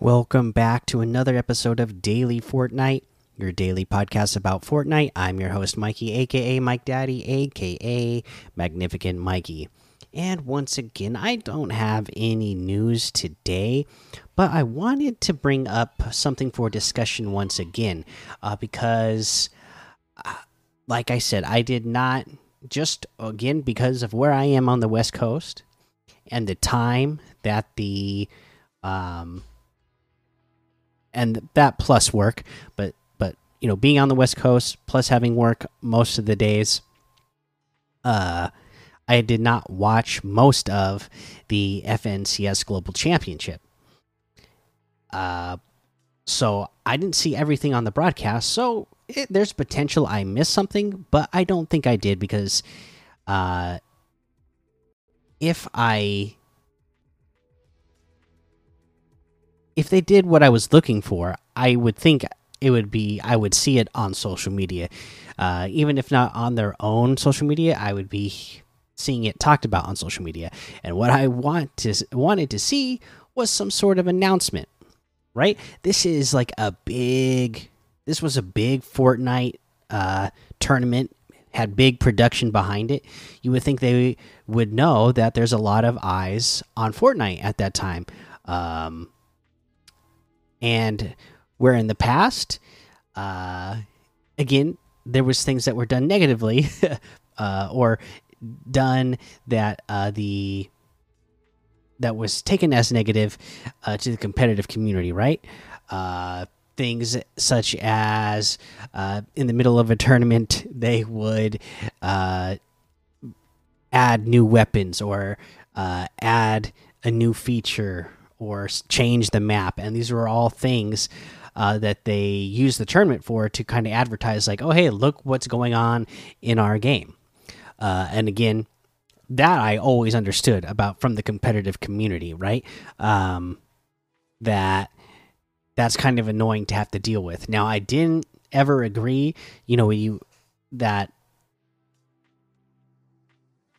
Welcome back to another episode of Daily Fortnite, your daily podcast about Fortnite. I'm your host, Mikie, aka Mike Daddy, aka Magnificent Mikie. And once again, I don't have any news today, but I wanted to bring up something for discussion once again uh, because, uh, like I said, I did not just again because of where I am on the West Coast and the time that the um and that plus work but but you know being on the west coast plus having work most of the days uh i did not watch most of the fncs global championship. Uh so i didn't see everything on the broadcast so it, there's potential i missed something but i don't think i did because uh if i if they did what I was looking for, I would think it would be I would see it on social media, uh, even if not on their own social media. I would be seeing it talked about on social media, and what I want to wanted to see was some sort of announcement. Right, this is like a big. This was a big Fortnite uh, tournament. Had big production behind it. You would think they would know that there's a lot of eyes on Fortnite at that time. Um, and where in the past uh again there was things that were done negatively uh or done that uh the that was taken as negative uh, to the competitive community right? Uh things such as uh, in the middle of a tournament they would add new weapons or add a new feature or change the map. And these were all things uh, that they use the tournament for to kind of advertise, like, oh, hey, look what's going on in our game. Uh, and again, that I always understood about from the competitive community, right? Um, that that's kind of annoying to have to deal with. Now, I didn't ever agree, you know, you that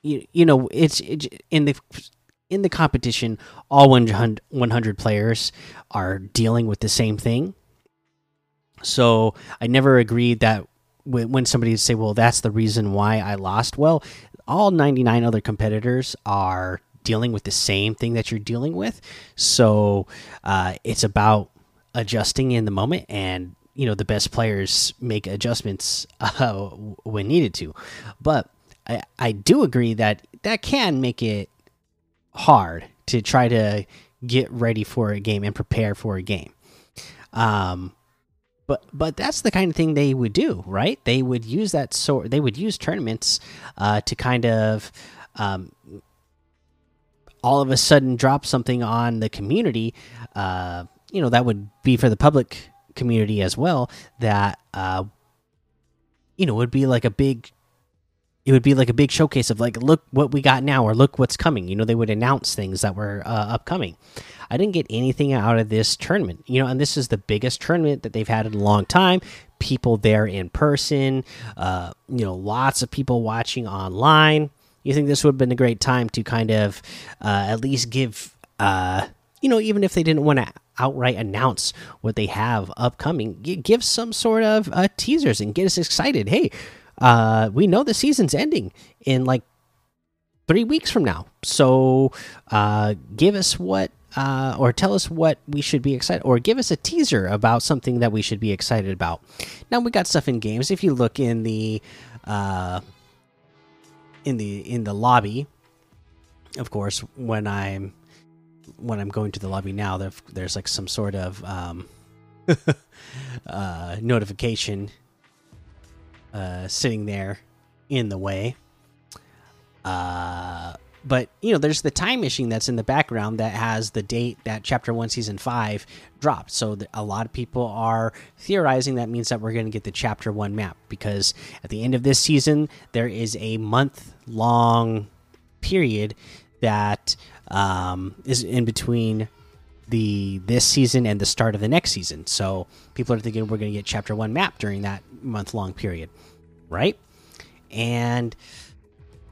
you, you know it's it, in the in the competition, all 100 players are dealing with the same thing. So I never agreed that when somebody would say, "Well, that's the reason why I lost." Well, all 99 other competitors are dealing with the same thing that you're dealing with. So uh, it's about adjusting in the moment, and you know the best players make adjustments uh, when needed to. But I, I do agree that that can make it hard to try to get ready for a game and prepare for a game. Um, but but that's the kind of thing they would do, right? They would use that sort. They would use tournaments uh, to kind of um, all of a sudden drop something on the community. Uh, you know that would be for the public community as well. That uh, you know would be like a big it would be like a big showcase of like look what we got now or look what's coming. You know they would announce things that were uh, upcoming. I didn't get anything out of this tournament you know and this is the biggest tournament that they've had in a long time. People there in person uh, you know lots of people watching online. You think this would have been a great time to kind of uh, at least give uh, you know even if they didn't want to outright announce what they have upcoming give some sort of uh, teasers and get us excited. Hey uh, we know the season's ending in like three weeks from now. So uh, give us what, uh, or tell us what we should be excited, or give us a teaser about something that we should be excited about. Now we got stuff in games. If you look in the, uh, in the in the lobby, of course, when I'm when I'm going to the lobby now, there's, like some sort of um, uh, notification uh, sitting there in the way. Uh, but you know, there's the time machine that's in the background that has the date that Chapter One, Season Five dropped. So a lot of people are theorizing that means that we're going to get the Chapter One map because at the end of this season there is a month long period that um, is in between the this season and the start of the next season. So people are thinking we're going to get Chapter One map during that month long period, right? And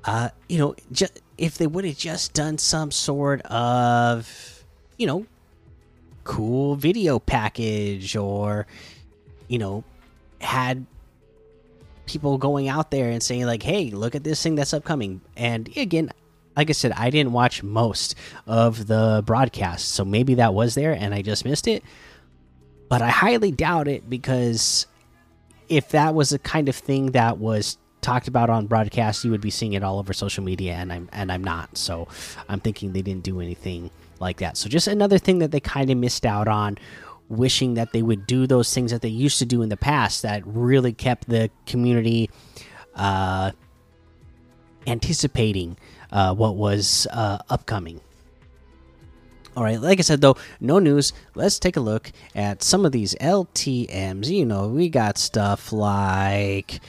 uh, you know, just if they would have just done some sort of, you know, cool video package or you know had people going out there and saying like hey look at this thing that's upcoming and again like i said i didn't watch most of the broadcast so maybe that was there and i just missed it. But i highly doubt it because if that was the kind of thing that was talked about on broadcast you would be seeing it all over social media and i'm and i'm not. So i'm thinking they didn't do anything like that. So just another thing that they kind of missed out on wishing that they would do those things that they used to do in the past that really kept the community uh, anticipating uh, what was uh, upcoming. All right, like I said though, no news. Let's take a look at some of these LTMs. You know, we got stuff like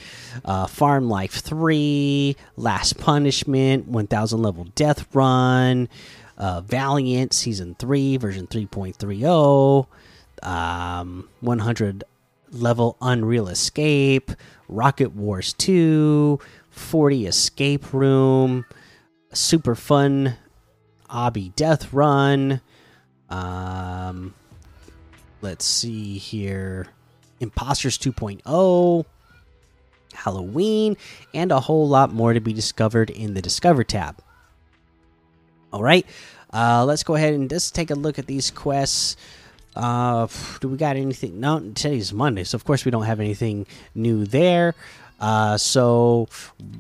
uh, Farm Life 3, Last Punishment, 1000 level Death Run, uh, Valiant Season 3, version 3.30 um, 100 level Unreal Escape, Rocket Wars 2, 40 Escape Room, Super Fun Obby Death Run. Um, let's see here Imposters 2.0, Halloween, and a whole lot more to be discovered in the Discover tab. All right, uh, let's go ahead and just take a look at these quests. Uh, do we got anything? No, today's Monday, so of course we don't have anything new there. Uh, so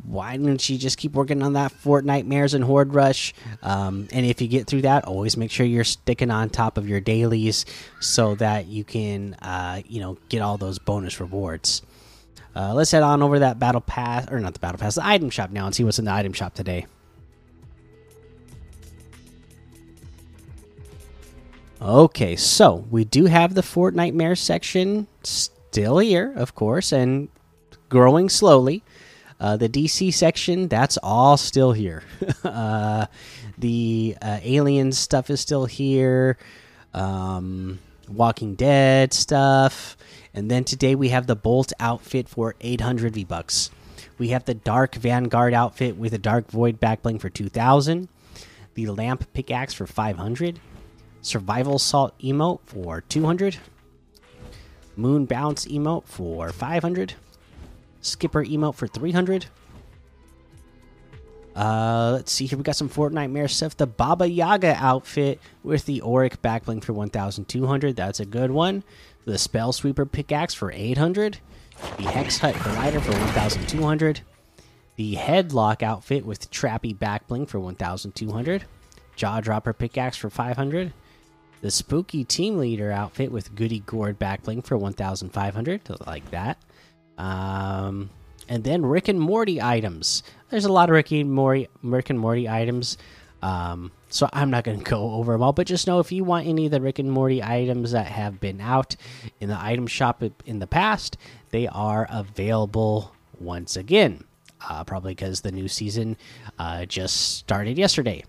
why don't you just keep working on that Fortnitemares and Horde Rush? Um, and if you get through that, always make sure you're sticking on top of your dailies so that you can, uh, you know, get all those bonus rewards. Uh, let's head on over to that battle pass, or not the battle pass, the item shop now, and see what's in the item shop today. Okay, so we do have the Fortnitemares section still here, of course, and growing slowly. Uh, the DC section, that's all still here. uh, the uh, Alien stuff is still here. Um, Walking Dead stuff. And then today we have the Bolt outfit for 800 V bucks. We have the Dark Vanguard outfit with a Dark Void backbling for 2000. The Lamp pickaxe for 500 Survival Salt emote for 200. Moon Bounce emote for 500. Skipper emote for 300. Uh, let's see here. We got some Fortnitemares stuff. The Baba Yaga outfit with the Auric backbling for 1,200. That's a good one. The Spell Sweeper pickaxe for 800. The Hex Hut glider for 1,200. The Headlock outfit with Trappy backbling for 1,200. Jaw Dropper pickaxe for 500 the spooky team leader outfit with Goody Gourd backbling for 1,500. Like that. Um, and then Rick and Morty items. There's a lot of Rick and Morty, Rick and Morty items. Um, so I'm not going to go over them all, but just know if you want any of the Rick and Morty items that have been out in the item shop in the past, they are available once again. Uh, probably because the new season uh, just started yesterday.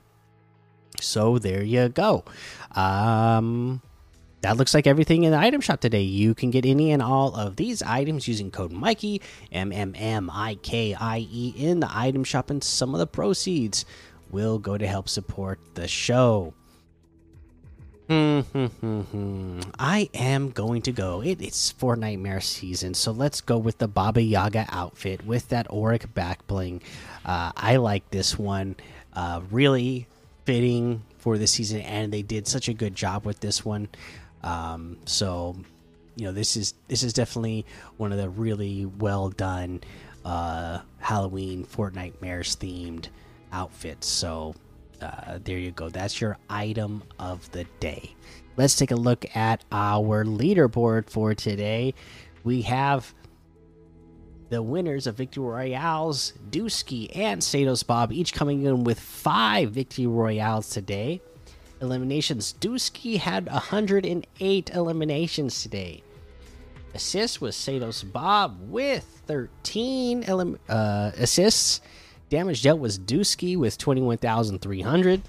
So there you go. Um, that looks like everything in the item shop today. You can get any and all of these items using code Mikie M M M I K I E in the item shop, and some of the proceeds will go to help support the show. I am going to go. It, it's Fortnitemares season, so let's go with the Baba Yaga outfit with that Auric back bling. Uh, I like this one. Uh, really fitting for the season, and they did such a good job with this one. Um, so, you know, this is this is definitely one of the really well done uh, Halloween Fortnitemares themed outfits. So, uh, there you go. That's your item of the day. Let's take a look at our leaderboard for today. We have the winners of Victory Royales, Dusky and Sados Bob, each coming in with five Victory Royales today. Eliminations Dusky had 108 eliminations today. Assist was Sados Bob with 13 uh, assists. Damage dealt was Dusky with 21,300.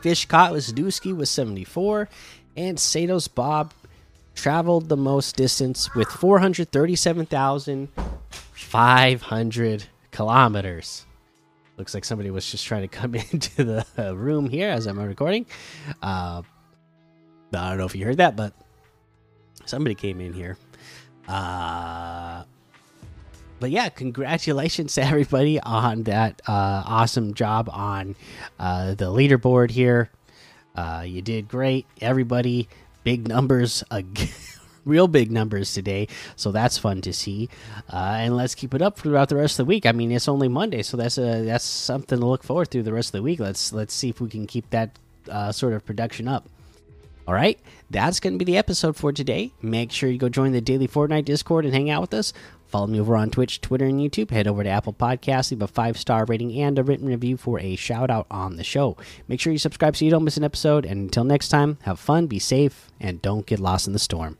Fish caught was Dusky with 74. And Sados Bob traveled the most distance with 437,500 kilometers. Looks like somebody was just trying to come into the room here as I'm recording. Uh, 437,500 kilometers looks like somebody was just trying to come into the room here as I'm recording uh, 437,500 kilometers looks like somebody was just trying to come into the room here as I'm recording 437,500 kilometers looks like somebody was just trying to come into the room here as I'm recording I don't know if you heard that, but somebody came in here. Uh, but yeah, congratulations to everybody on that uh, awesome job on uh, the leaderboard here. Uh, you did great, everybody. Big numbers, real big numbers today, so that's fun to see. Uh, and let's keep it up throughout the rest of the week. I mean, it's only Monday, so that's a, that's something to look forward to the rest of the week. Let's let's see if we can keep that uh, sort of production up. All right, that's going to be the episode for today. Make sure you go join the daily Fortnite Discord and hang out with us. Follow me over on Twitch, Twitter, and YouTube. Head over to Apple Podcasts, leave a five star rating and a written review for a shout out on the show. Make sure you subscribe so you don't miss an episode. And until next time, have fun, be safe, and don't get lost in the storm.